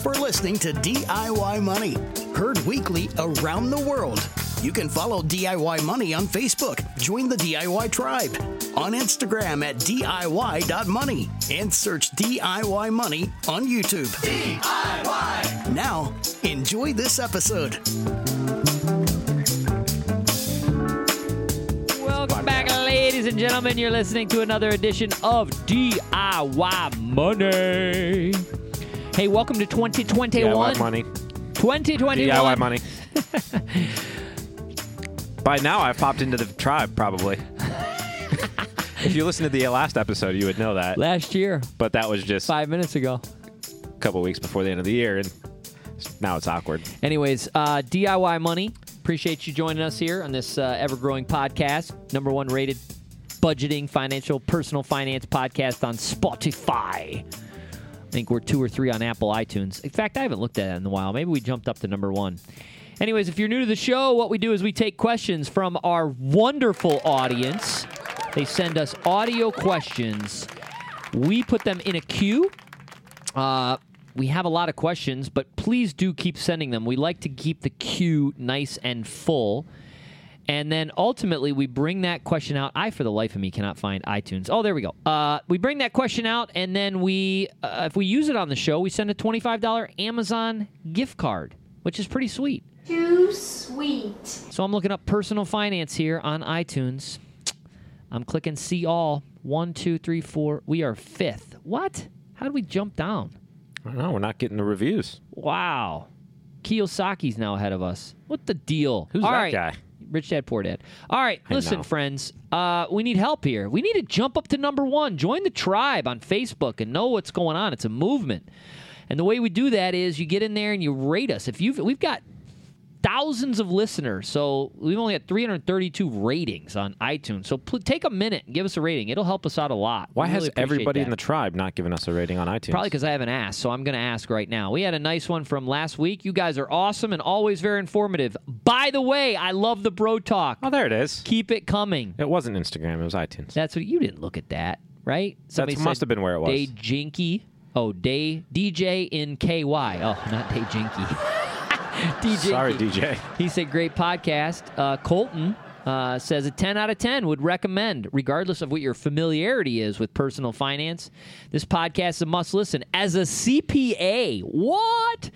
for listening to DIY Money, heard weekly around the world. You can follow DIY Money on Facebook, join the DIY tribe, on Instagram at DIY.money, and search DIY Money on YouTube. DIY! Now, enjoy this episode. Welcome back, ladies and gentlemen. You're listening to another edition of DIY Money. Hey, welcome to 2021. DIY money. 2021. DIY money. By now, I've popped into the tribe, probably. if you listen to the last episode, you would know that. Last year, But that was just five minutes ago. a couple weeks before the end of the year, and now it's awkward. Anyways, uh, DIY Money. Appreciate you joining us here on this uh, ever growing podcast. Number one rated budgeting, financial, personal finance podcast on Spotify. I think we're two or three on Apple iTunes. In fact, I haven't looked at it in a while. Maybe we jumped up to number one. Anyways, if you're new to the show, what we do is we take questions from our wonderful audience. They send us audio questions. We put them in a queue. Uh, we have a lot of questions, but please do keep sending them. We like to keep the queue nice and full. And then ultimately, we bring that question out. I, for the life of me, cannot find iTunes. Oh, there we go. Uh, we bring that question out, and then we, uh, if we use it on the show, we send a $25 Amazon gift card, which is pretty sweet. Too sweet. So I'm looking up personal finance here on iTunes. I'm clicking see all. One, two, three, four. We are fifth. What? How did we jump down? I don't know. We're not getting the reviews. Wow. Kiyosaki's now ahead of us. What the deal? Who's All that right. guy? Rich Dad, Poor Dad. All right, listen, friends. Uh, we need help here. We need to jump up to number one. Join the tribe on Facebook and know what's going on. It's a movement, and the way we do that is you get in there and you rate us. If you've, we've got thousands of listeners, so we've only had 332 ratings on iTunes. So pl- take a minute and give us a rating. It'll help us out a lot. Why We has really everybody that. in the tribe not given us a rating on iTunes? Probably because I haven't asked, so I'm going to ask right now. We had a nice one from last week. You guys are awesome and always very informative. By the way, I love the bro talk. Oh, there it is. Keep it coming. It wasn't Instagram. It was iTunes. That's what you didn't look at that, right? That must have been where it was. Day Jinky. Oh, Day DJ in KY. Oh, not Day Jinky. DJ. Sorry, DJ. He said, great podcast. Uh, Colton uh, says a 10 out of 10 would recommend, regardless of what your familiarity is with personal finance. This podcast is a must listen. As a CPA, what?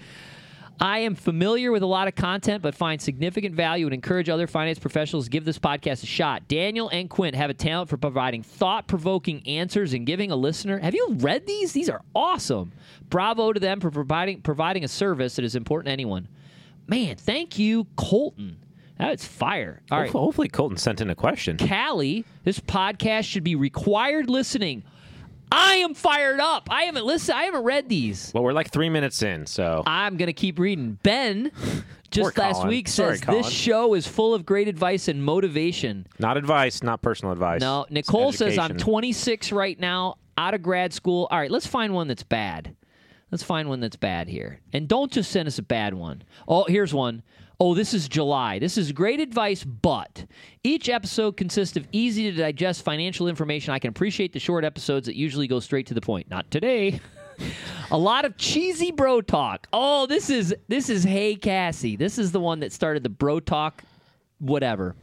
I am familiar with a lot of content, but find significant value and encourage other finance professionals to give this podcast a shot. Daniel and Quint have a talent for providing thought provoking answers and giving a listener. Have you read these? These are awesome. Bravo to them for providing providing a service that is important to anyone. Man, thank you, Colton. That's fire. All right. Hopefully, Colton sent in a question. Callie, this podcast should be required listening. I am fired up. I haven't listened. I haven't read these. Well, we're like three minutes in, so I'm going to keep reading. Ben, just Poor last Colin. week, Sorry, says Colin. this show is full of great advice and motivation. not advice, not personal advice. No, Nicole says I'm education. 26 right now, out of grad school. All right, let's find one that's bad. Let's find one that's bad here. And don't just send us a bad one. Oh, here's one. Oh, this is July. This is great advice, but each episode consists of easy to digest financial information. I can appreciate the short episodes that usually go straight to the point. Not today. a lot of cheesy bro talk. Oh, this is this is Hey Cassie. This is the one that started the bro talk whatever.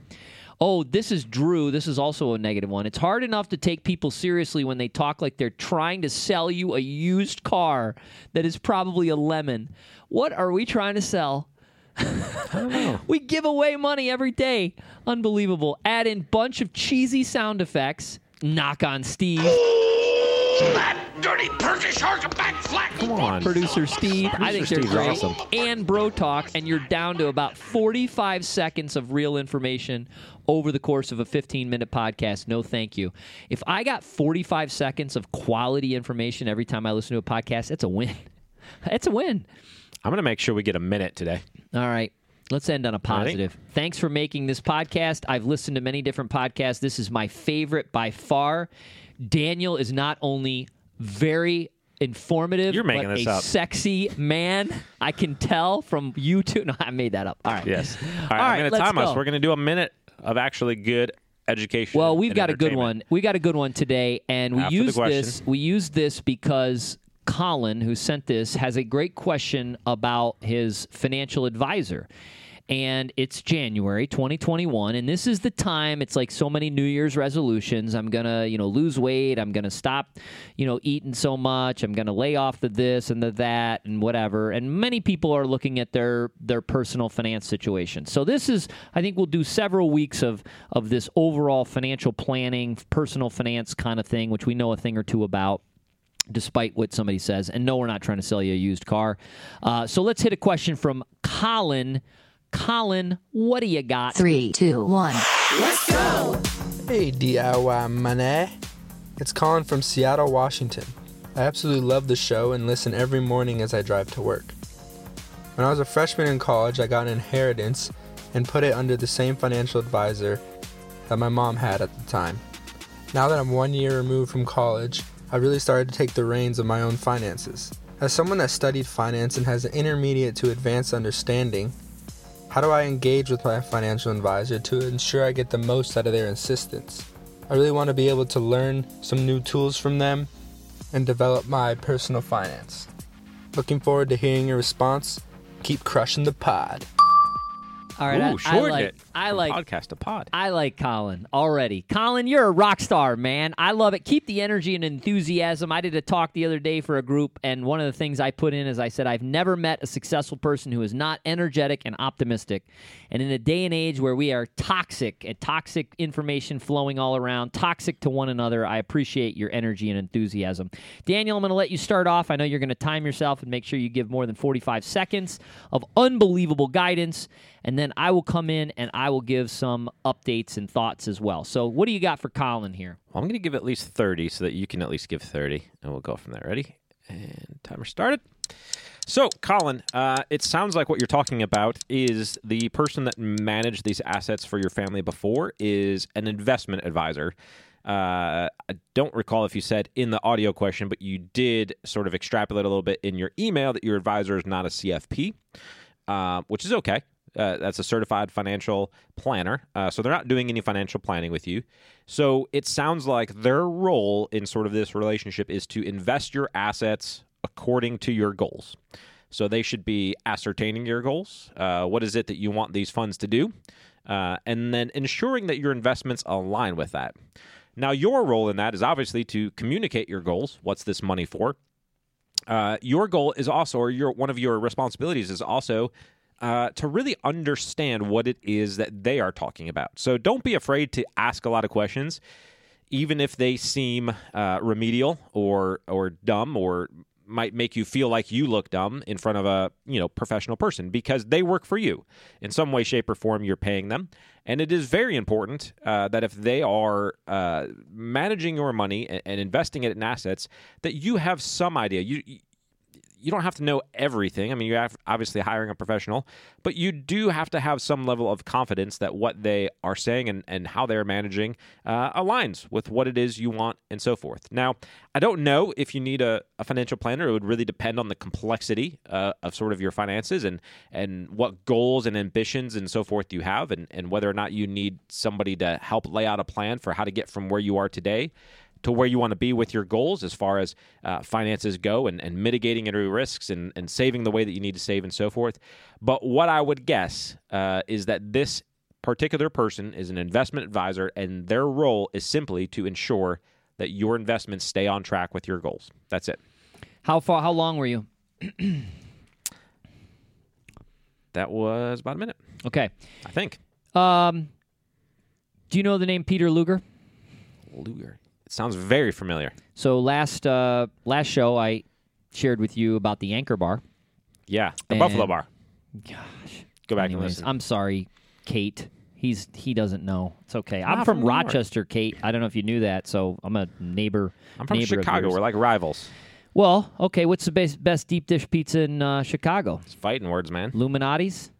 Oh, this is Drew. This is also a negative one. It's hard enough to take people seriously when they talk like they're trying to sell you a used car that is probably a lemon. What are we trying to sell? we give away money every day. Unbelievable. Add in bunch of cheesy sound effects. Knock on Steve. that dirty Perky shark and back flat. Come on. Producer Steve. I think Producer they're Steve's great. awesome. And Bro Talk, and you're down to about 45 seconds of real information over the course of a 15 minute podcast. No, thank you. If I got 45 seconds of quality information every time I listen to a podcast, that's a win. That's a win. I'm going to make sure we get a minute today. All right. Let's end on a positive. Thanks for making this podcast. I've listened to many different podcasts. This is my favorite by far. Daniel is not only very informative, You're making but this a up. sexy man. I can tell from YouTube. No, I made that up. All right. Yes. All right, All I'm going to time us. We're going to do a minute of actually good education. Well, we've got a good one. We got a good one today, and we After the use this. We use this because Colin, who sent this, has a great question about his financial advisor. And it's January 2021, and this is the time. It's like so many New Year's resolutions. I'm gonna, you know, lose weight. I'm gonna stop, you know, eating so much. I'm gonna lay off the this and the that and whatever. And many people are looking at their their personal finance situation. So this is, I think, we'll do several weeks of of this overall financial planning, personal finance kind of thing, which we know a thing or two about despite what somebody says. And no, we're not trying to sell you a used car. Uh, so let's hit a question from Colin. Colin, what do you got? Three, two, one. Let's go. Hey, DIY money. It's Colin from Seattle, Washington. I absolutely love the show and listen every morning as I drive to work. When I was a freshman in college, I got an inheritance and put it under the same financial advisor that my mom had at the time. Now that I'm one year removed from college, I really started to take the reins of my own finances. As someone that studied finance and has an intermediate to advanced understanding, how do I engage with my financial advisor to ensure I get the most out of their assistance? I really want to be able to learn some new tools from them and develop my personal finance. Looking forward to hearing your response. Keep crushing the pod. All right, I- Ooh, I, short like, it. I like podcast to pod. I like Colin already. Colin, you're a rock star, man. I love it. Keep the energy and enthusiasm. I did a talk the other day for a group, and one of the things I put in is I said, I've never met a successful person who is not energetic and optimistic. And in a day and age where we are toxic and toxic information flowing all around, toxic to one another, I appreciate your energy and enthusiasm. Daniel, I'm going to let you start off. I know you're going to time yourself and make sure you give more than 45 seconds of unbelievable guidance. And then I will come in and I will give some updates and thoughts as well. So, what do you got for Colin here? Well, I'm going to give at least 30 so that you can at least give 30, and we'll go from there. Ready? And timer started. So, Colin, uh, it sounds like what you're talking about is the person that managed these assets for your family before is an investment advisor. Uh, I don't recall if you said in the audio question, but you did sort of extrapolate a little bit in your email that your advisor is not a CFP, uh, which is okay. Uh, that's a certified financial planner. Uh, so they're not doing any financial planning with you. So it sounds like their role in sort of this relationship is to invest your assets according to your goals. So they should be ascertaining your goals. Uh, what is it that you want these funds to do? Uh, and then ensuring that your investments align with that. Now, your role in that is obviously to communicate your goals. What's this money for? Uh, your goal is also, or your one of your responsibilities is also uh, to really understand what it is that they are talking about. So don't be afraid to ask a lot of questions, even if they seem uh, remedial or or dumb or might make you feel like you look dumb in front of a you know professional person because they work for you in some way shape or form. You're paying them. And it is very important uh, that if they are uh, managing your money and, and investing it in assets that you have some idea. You you don't have to know everything. I mean, you're obviously hiring a professional, but you do have to have some level of confidence that what they are saying and, and how they're managing uh, aligns with what it is you want and so forth. Now, I don't know if you need a, a financial planner. It would really depend on the complexity uh, of sort of your finances and, and what goals and ambitions and so forth you have, and, and whether or not you need somebody to help lay out a plan for how to get from where you are today to where you want to be with your goals as far as uh, finances go and, and mitigating any risks and, and saving the way that you need to save and so forth. But what I would guess uh, is that this particular person is an investment advisor and their role is simply to ensure that your investments stay on track with your goals. That's it. How far? How long were you? That was about a minute, Okay. I think. Um, do you know the name Peter Luger? Luger. Sounds very familiar. So last uh, last show, I shared with you about the Anchor Bar. Yeah, the And- Buffalo Bar. Gosh. Go back and listen. I'm sorry, Kate. He's he doesn't know. It's okay. I'm not from from. Rochester, Kate. I don't know if you knew that. So I'm a neighbor. I'm from neighbor Chicago. We're like rivals. Well, okay. What's the best, best deep dish pizza in uh, Chicago? It's fighting words, man. Luminati's.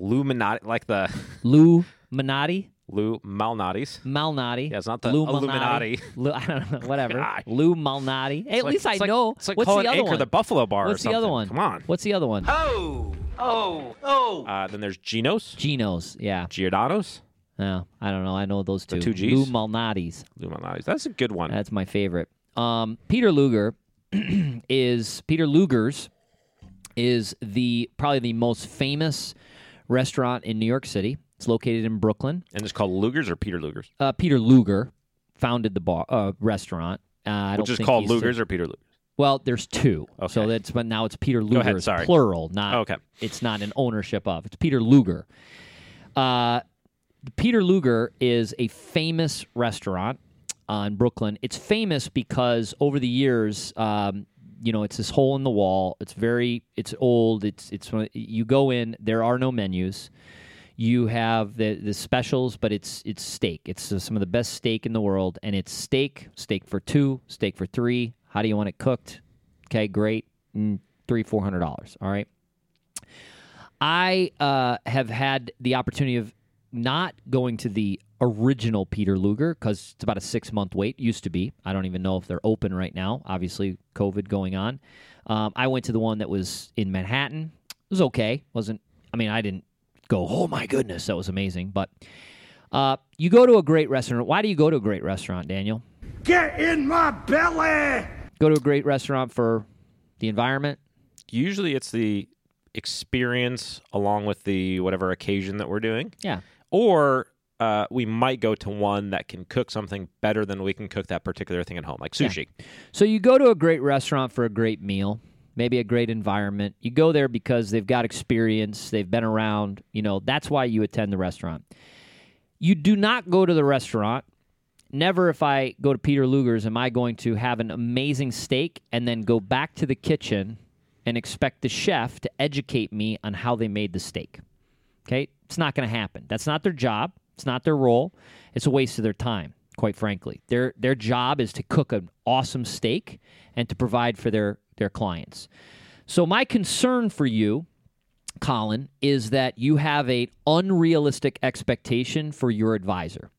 Luminati, like the Lou Minati. Lou Malnati's. Malnati. Yeah, it's not the Lou Illuminati. Lou, I don't know. Whatever. Gosh. Lou Malnati. Hey, at It's like- least I like- know. It's like What's calling the other Anchor one? the Buffalo Bar. or What's the other one? Come on. What's the other one? Oh, oh, oh. Uh, then there's Gino's, Gino's. Yeah. Giordano's, No, I don't know. I know those two. The two Gs? Lou Malnati's. Lou Malnati's. That's a good one. That's my favorite. Um, Peter Luger is Peter Luger's is the probably the most famous restaurant in New York City. It's located in Brooklyn. And it's called Luger's or Peter Luger's, Uh, Peter Luger founded the bar uh, restaurant. Uh, I which don't is think called he's Luger's or Peter Luger's. Well, there's two. So that's but now it's Peter Luger. ahead, It's sorry. plural, not Okay. It's not an ownership of. It's Peter Luger. Uh, Peter Luger is a famous restaurant uh, in Brooklyn. It's famous because over the years, um, you know, it's this hole in the wall. It's very, it's old. It's it's you go in. There are no menus. You have the the specials, but it's it's steak. It's uh, some of the best steak in the world, and it's steak, steak for two, steak for three. How do you want it cooked? Okay, great, mm, three four hundred dollars. All right. I uh, have had the opportunity of not going to the original Peter Luger because it's about a six month wait. Used to be. I don't even know if they're open right now. Obviously, COVID going on. Um, I went to the one that was in Manhattan. It was okay. wasn't I mean I didn't go. Oh my goodness, that was amazing. But uh, you go to a great restaurant. Why do you go to a great restaurant, Daniel? Get in my belly! Go to a great restaurant for the environment. Usually, it's the experience along with the whatever occasion that we're doing, Yeah. or uh, we might go to one that can cook something better than we can cook that particular thing at home, like sushi. So you go to a great restaurant for a great meal, maybe a great environment. You go there because they've got experience, they've been around, you know, that's why you attend the restaurant. You do not go to the restaurant. Never if I go to Peter Luger's am I going to have an amazing steak and then go back to the kitchen and expect the chef to educate me on how they made the steak. Okay? It's not going to happen. That's not their job. It's not their role. It's a waste of their time, quite frankly. Their their job is to cook an awesome steak and to provide for their their clients. So my concern for you, Colin, is that you have a unrealistic expectation for your advisor.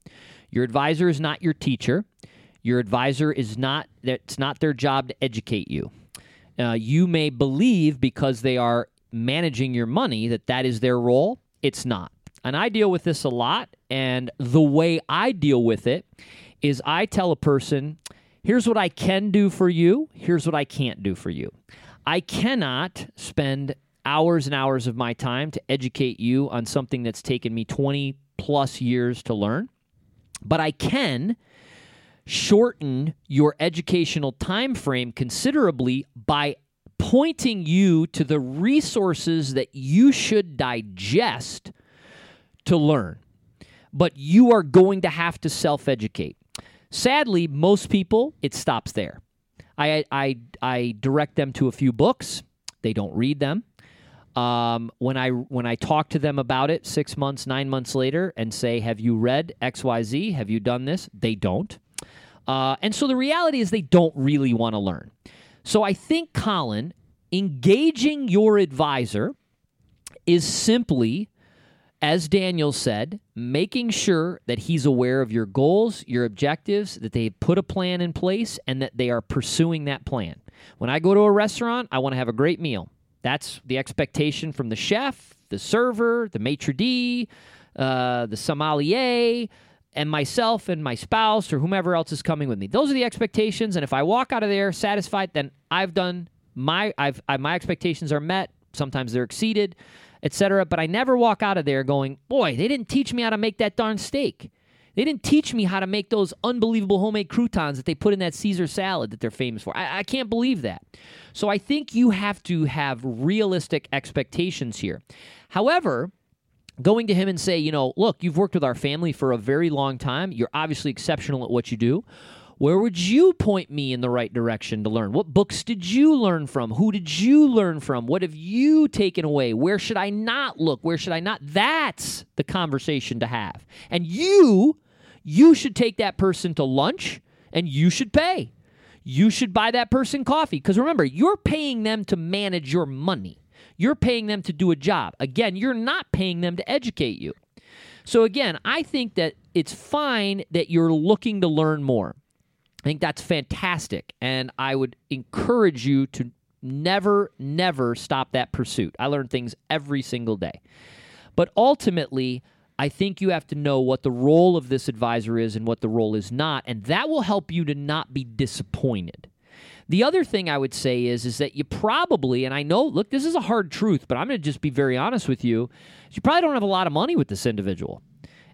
Your advisor is not your teacher. Your advisor is not that. It's not their job to educate you. Uh, you may believe because they are managing your money that that is their role. It's not. And I deal with this a lot. And the way I deal with it is I tell a person, here's what I can do for you, here's what I can't do for you. I cannot spend hours and hours of my time to educate you on something that's taken me 20 plus years to learn, but I can shorten your educational time frame considerably by pointing you to the resources that you should digest to learn. But you are going to have to self educate. Sadly, most people, it stops there. I, I, I direct them to a few books, they don't read them. Um, when I when I talk to them about it six months, nine months later, and say, "Have you read X, Y, Z? Have you done this?" They don't. Uh, and so the reality is they don't really want to learn. So I think, Colin, engaging your advisor is simply, as Daniel said, making sure that he's aware of your goals, your objectives, that they put a plan in place, and that they are pursuing that plan. When I go to a restaurant, I want to have a great meal. That's the expectation from the chef, the server, the maitre d', uh, the sommelier, and myself and my spouse or whomever else is coming with me. Those are the expectations, and if I walk out of there satisfied, then I've done my I've I, my expectations are met. Sometimes they're exceeded, etc. But I never walk out of there going, "Boy, they didn't teach me how to make that darn steak." They didn't teach me how to make those unbelievable homemade croutons that they put in that Caesar salad that they're famous for. I, I can't believe that. So I think you have to have realistic expectations here. However, going to him and say, you know, look, you've worked with our family for a very long time. You're obviously exceptional at what you do. Where would you point me in the right direction to learn? What books did you learn from? Who did you learn from? What have you taken away? Where should I not look? Where should I not? That's the conversation to have. And you, you should take that person to lunch and you should pay. You should buy that person coffee. Because remember, you're paying them to manage your money. You're paying them to do a job. Again, you're not paying them to educate you. So, again, I think that it's fine that you're looking to learn more. I think that's fantastic. And I would encourage you to never, never stop that pursuit. I learn things every single day. But ultimately, I think you have to know what the role of this advisor is and what the role is not. And that will help you to not be disappointed. The other thing I would say is is that you probably, and I know, look, this is a hard truth, but I'm going to just be very honest with you. You probably don't have a lot of money with this individual.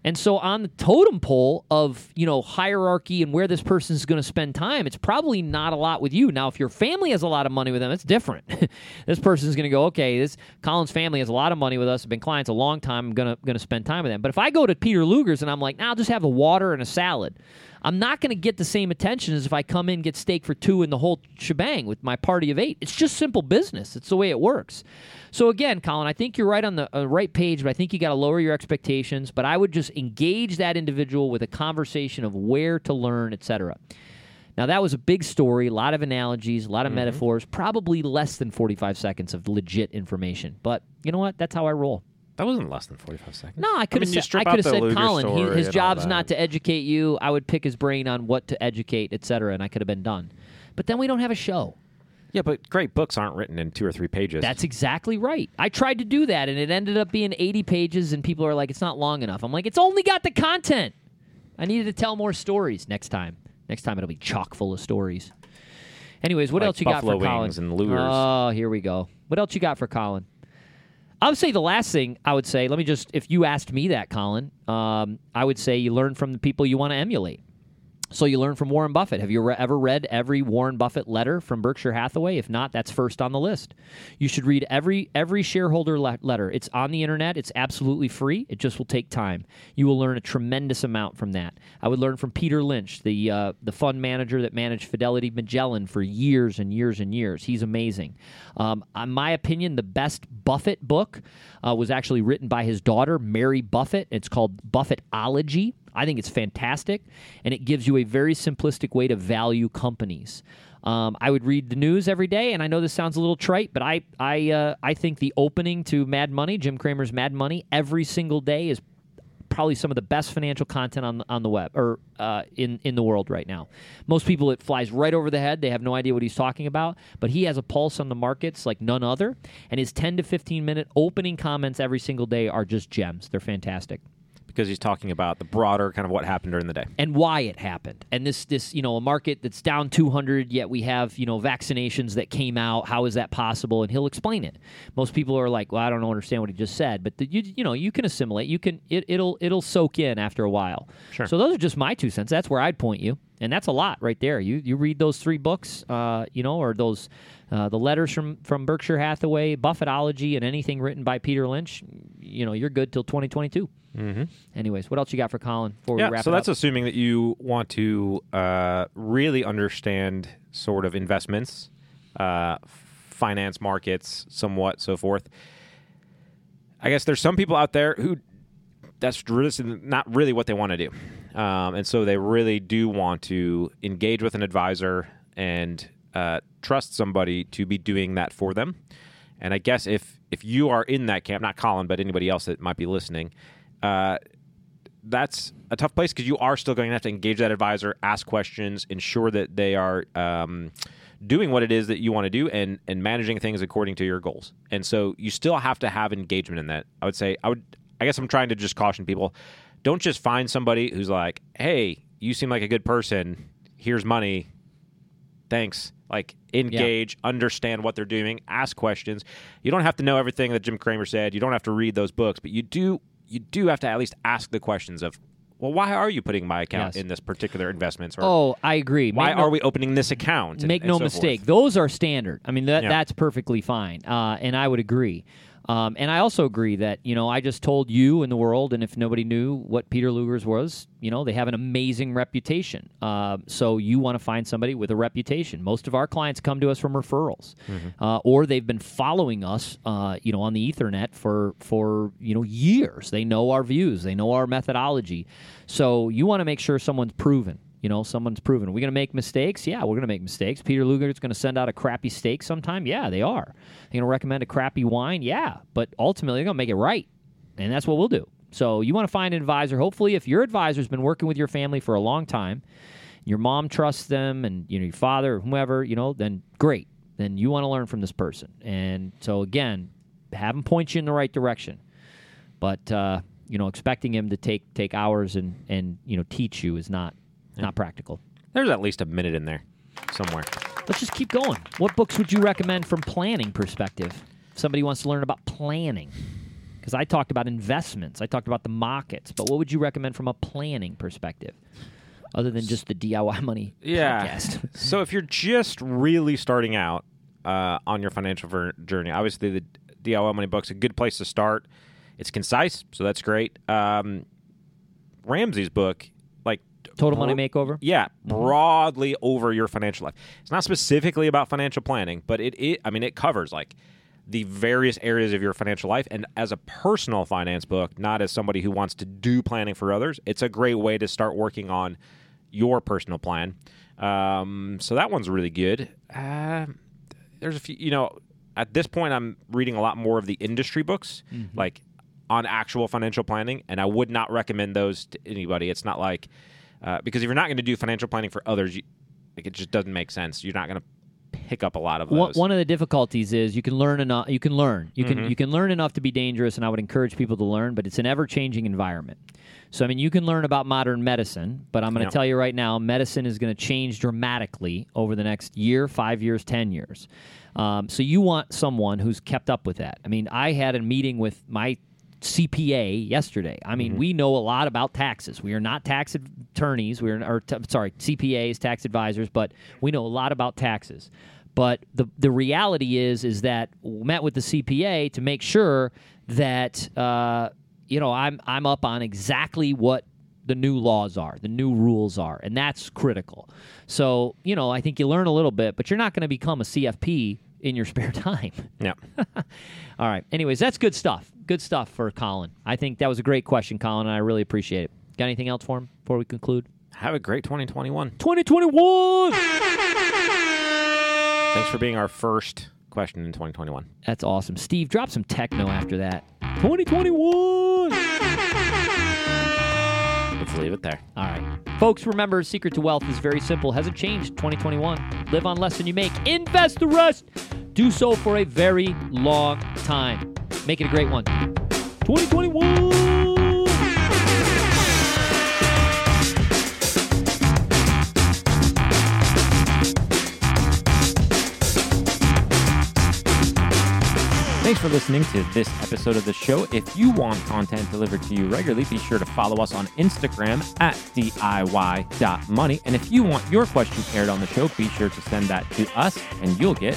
And so on the totem pole of, you know, hierarchy and where this person is going to spend time, it's probably not a lot with you. Now, if your family has a lot of money with them, it's different. this person is going to go, okay, this Colin's family has a lot of money with us, have been clients a long time, I'm going to going to spend time with them. But if I go to Peter Luger's and I'm like, nah, I'll just have a water and a salad. I'm not going to get the same attention as if I come in get steak for two and the whole shebang with my party of eight. It's just simple business. It's the way it works. So again, Colin, I think you're right on the uh, right page, but I think you got to lower your expectations. But I would just engage that individual with a conversation of where to learn, etc. Now that was a big story, a lot of analogies, a lot of Mm-hmm. metaphors, probably less than 45 seconds of legit information. But you know what? That's how I roll. That wasn't less than 45 seconds. No, I could mean, have you said, I could have said Luger Colin. He, his and all job's not to educate you. I would pick his brain on what to educate, etc., and I could have been done. But then we don't have a show. Yeah, but great books aren't written in two or three pages. That's exactly right. I tried to do that, and it ended up being 80 pages, and people are like, it's not long enough. I'm like, it's only got the content. I needed to tell more stories next time. Next time it'll be chock full of stories. Anyways, what Like else you got buffalo for Colin? and lures. Oh, here we go. What else you got for Colin? I would say the last thing I would say, let me just, if you asked me that, Colin, um, I would say you learn from the people you want to emulate. So you learn from Warren Buffett. Have you re- ever read every Warren Buffett letter from Berkshire Hathaway? If not, that's first on the list. You should read every every shareholder le- letter. It's on the internet. It's absolutely free. It just will take time. You will learn a tremendous amount from that. I would learn from Peter Lynch, the uh, the fund manager that managed Fidelity Magellan for years and years and years. He's amazing. Um, in my opinion, the best Buffett book uh, was actually written by his daughter, Mary Buffett. It's called Buffettology. I think it's fantastic, and it gives you a very simplistic way to value companies. Um, I would read the news every day, and I know this sounds a little trite, but I I uh, I think the opening to Mad Money, Jim Cramer's Mad Money, every single day is probably some of the best financial content on on the web or uh, in in the world right now. Most people it flies right over the head; they have no idea what he's talking about. But he has a pulse on the markets like none other, and his ten to fifteen minute opening comments every single day are just gems. They're fantastic because he's talking about the broader kind of what happened during the day. and why it happened. And this this you know a market that's down 200 yet we have you know vaccinations that came out. How is that possible? And he'll explain it. Most people are like, well, I don't understand what he just said, but the, you you know you can assimilate. You can it, it'll it'll soak in after a while. Sure. So those are just my two cents. That's where I'd point you. And that's a lot right there. You you read those three books, uh, you know, or those uh, the letters from from Berkshire Hathaway, Buffettology, and anything written by Peter Lynch. You know, you're good till 2022. Mm-hmm. Anyways, what else you got for Colin before we Yeah, wrap so that's up? assuming that you want to uh, really understand sort of investments, uh, finance markets, somewhat, so forth. I guess there's some people out there who that's really not really what they want to do, um, and so they really do want to engage with an advisor and uh, trust somebody to be doing that for them. And I guess if if you are in that camp, not Colin, but anybody else that might be listening, uh, that's a tough place because you are still going to have to engage that advisor, ask questions, ensure that they are um, doing what it is that you want to do, and and managing things according to your goals. And so you still have to have engagement in that. I would say I would. I guess I'm trying to just caution people: don't just find somebody who's like, "Hey, you seem like a good person. Here's money. Thanks." Like engage, understand what they're doing, ask questions. You don't have to know everything that Jim Cramer said. You don't have to read those books, but you do you do have to at least ask the questions of, well, why are you putting my account Yes. in this particular investments? Or Oh, I agree. why no- are we opening this account? and- Make no so mistake; forth. those are standard. I mean, that Yeah. that's perfectly fine, uh, and I would agree. Um, and I also agree that you know I just told you and the world, and if nobody knew what Peter Luger's was, you know they have an amazing reputation. Uh, so you want to find somebody with a reputation. Most of our clients come to us from referrals, uh, or they've been following us, uh, you know, on the Ethernet for for you know years. They know our views, they know our methodology. So you want to make sure someone's proven. You know, someone's proven. Are we going to make mistakes? Yeah, we're going to make mistakes. Peter Luger's going to send out a crappy steak sometime? Yeah, they are. They're going to recommend a crappy wine? Yeah, but ultimately they're going to make it right. And that's what we'll do. So you want to find an advisor. Hopefully, if your advisor's been working with your family for a long time, your mom trusts them and you know your father or whomever, you know, then great. Then you want to learn from this person. And so again, have him point you in the right direction. But uh, you know, expecting him to take take hours and and you know teach you is not not practical. There's at least a minute in there somewhere. let's just keep going. What books would you recommend from planning perspective? If somebody wants to learn about planning. Because I talked about investments, I talked about the markets, but what would you recommend from a planning perspective, other than just the DIY money Yeah. podcast? so if you're just really starting out uh, on your financial ver- journey, obviously the DIY Money book's a good place to start. It's concise, so that's great. Um, Ramsey's book, Total Money Makeover. Yeah, broadly over your financial life. It's not specifically about financial planning, but it, it I mean it covers like the various areas of your financial life and as a personal finance book, not as somebody who wants to do planning for others, it's a great way to start working on your personal plan. Um, so that one's really good. Uh, there's a few, you know, at this point, I'm reading a lot more of the industry books, like on actual financial planning, and I would not recommend those to anybody. It's not like uh, because if you're not going to do financial planning for others, you, like it just doesn't make sense. You're not going to pick up a lot of those. One, of the difficulties is you can learn enough. You can learn. You can you can learn enough to be dangerous, and I would encourage people to learn. But it's an ever changing environment. So I mean, you can learn about modern medicine, but I'm going to Yep. tell you right now, medicine is going to change dramatically over the next year, five years, ten years. Um, so you want someone who's kept up with that. I mean, I had a meeting with my CPA yesterday. I mean, we know a lot about taxes. We are not tax attorneys. We are, or t- sorry, CPAs, tax advisors, but we know a lot about taxes. But the the reality is is that we met with the CPA to make sure that uh, you know I'm I'm up on exactly what the new laws are, the new rules are, and that's critical. So you know I think you learn a little bit, but you're not going to become a CFP in your spare time. yeah. All right. Anyways, that's good stuff. Good stuff for Colin. I think that was a great question, Colin, and I really appreciate it. Got anything else for him before we conclude? Have a great 2021. 2021. Thanks for being our first question in 2021. That's awesome. Steve, drop some techno after that. 2021. Let's leave it there. All right. Folks, remember, secret to wealth is very simple. Hasn't changed 2021. Live on less than you make. Invest the rest. Do so for a very long time. Make it a great one. 2021. Thanks for listening to this episode of the show. If you want content delivered to you regularly, be sure to follow us on Instagram at DIY.money. And if you want your question aired on the show, be sure to send that to us and you'll get